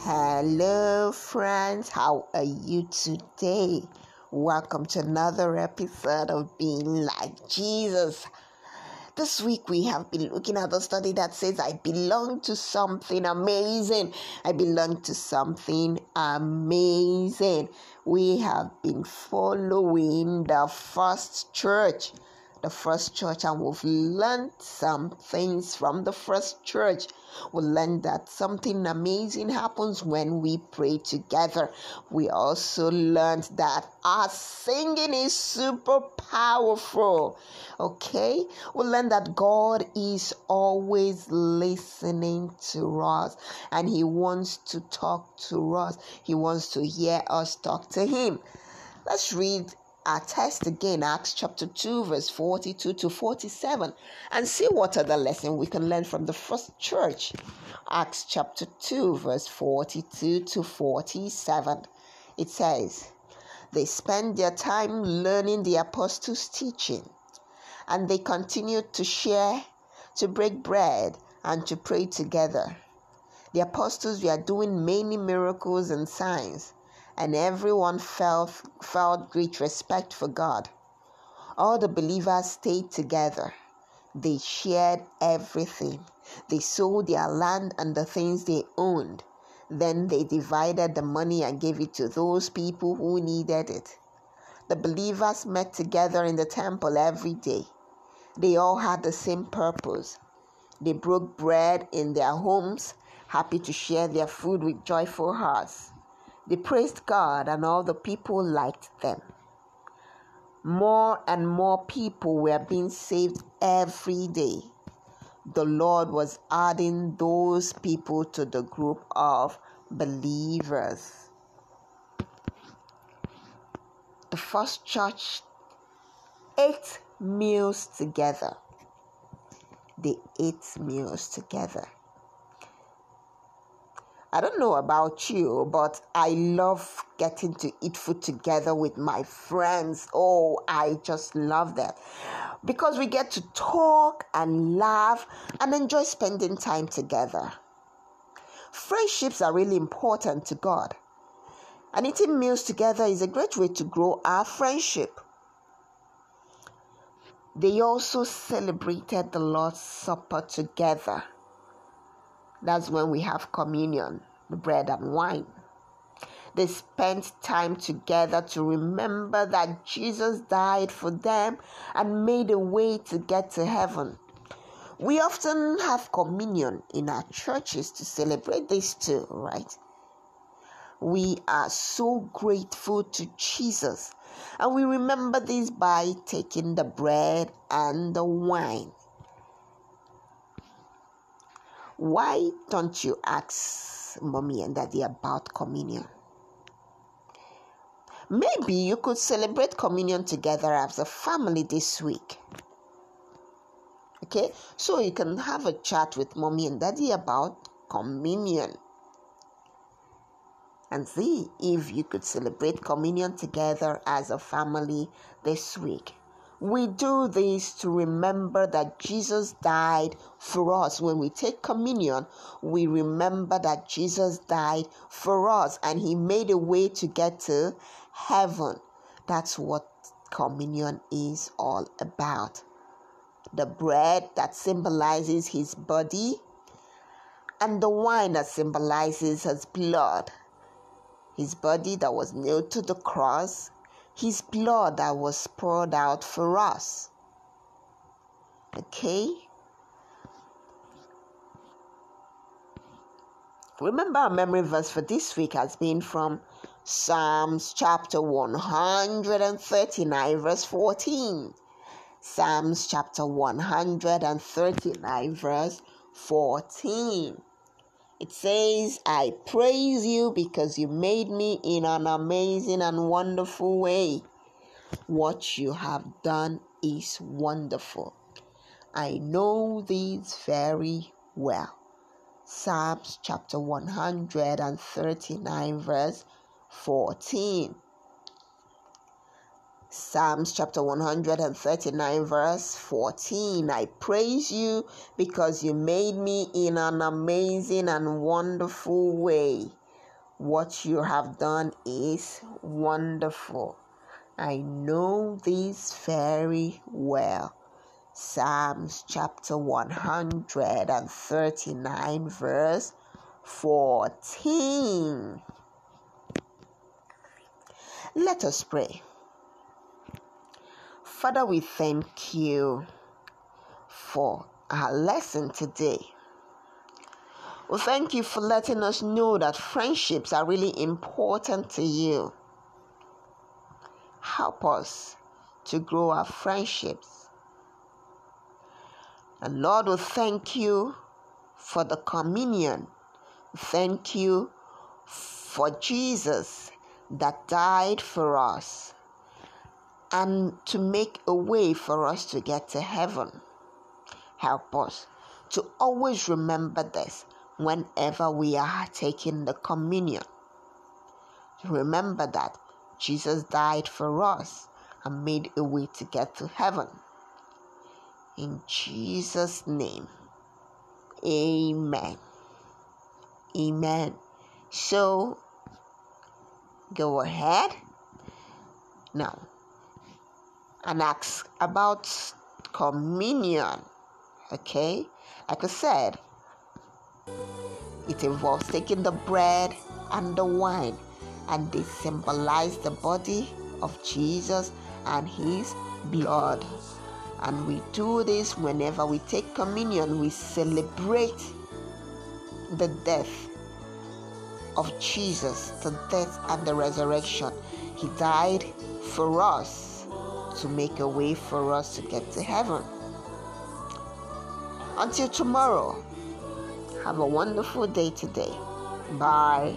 Hello, friends. How are you today? Welcome to another episode of Being Like Jesus. This week we have been looking at the study that says, I belong to something amazing. I belong to something amazing. We have been following the first church the first church and we've learned some things from the first church. We learned that something amazing happens when we pray together. We also learned that our singing is super powerful. Okay? We learned that God is always listening to us and He wants to talk to us, He wants to hear us talk to Him. Let's read our text again, Acts chapter 2, verse 42 to 47, and see what other lesson we can learn from the first church. Acts chapter 2, verse 42 to 47. It says, They spent their time learning the apostles' teaching, and they continued to share, to break bread, and to pray together. The apostles were doing many miracles and signs and everyone felt, felt great respect for God. All the believers stayed together. They shared everything. They sold their land and the things they owned. Then they divided the money and gave it to those people who needed it. The believers met together in the temple every day. They all had the same purpose. They broke bread in their homes, happy to share their food with joyful hearts. They praised God, and all the people liked them. More and more people were being saved every day. The Lord was adding those people to the group of believers. The first church ate meals together. They ate meals together. I don't know about you, but I love getting to eat food together with my friends. Oh, I just love that. Because we get to talk and laugh and enjoy spending time together. Friendships are really important to God. And eating meals together is a great way to grow our friendship. They also celebrated the Lord's Supper together. That's when we have communion, the bread and wine. They spent time together to remember that Jesus died for them and made a way to get to heaven. We often have communion in our churches to celebrate this too, right? We are so grateful to Jesus, and we remember this by taking the bread and the wine. Why don't you ask mommy and daddy about communion? Maybe you could celebrate communion together as a family this week. Okay, so you can have a chat with mommy and daddy about communion and see if you could celebrate communion together as a family this week. We do this to remember that Jesus died for us. When we take communion, we remember that Jesus died for us and he made a way to get to heaven. That's what communion is all about. The bread that symbolizes his body, and the wine that symbolizes his blood. His body that was nailed to the cross, his blood that was poured out for us. Okay? Remember, our memory verse for this week has been from Psalms chapter 139, verse 14. Psalms chapter 139, verse 14. It says, I praise you because you made me in an amazing and wonderful way. What you have done is wonderful. I know these very well. Psalms chapter 139, verse 14. Psalms chapter 139, verse 14. I praise you because you made me in an amazing and wonderful way. What you have done is wonderful. I know this very well. Psalms chapter 139, verse 14. Let us pray. Father, we thank you for our lesson today. We thank you for letting us know that friendships are really important to you. Help us to grow our friendships. And Lord, we thank you for the communion. Thank you for Jesus that died for us and to make a way for us to get to heaven. Help us to always remember this whenever we are taking the communion. Remember that Jesus died for us and made a way to get to heaven. In Jesus' name, amen. Amen. So, go ahead. Now, and ask about communion. Okay, like I said, it involves taking the bread and the wine, and they symbolize the body of Jesus and his blood. And we do this whenever we take communion, we celebrate the death of Jesus, the death and the resurrection. He died for us to make a way for us to get to heaven. Until tomorrow, have a wonderful day today. Bye.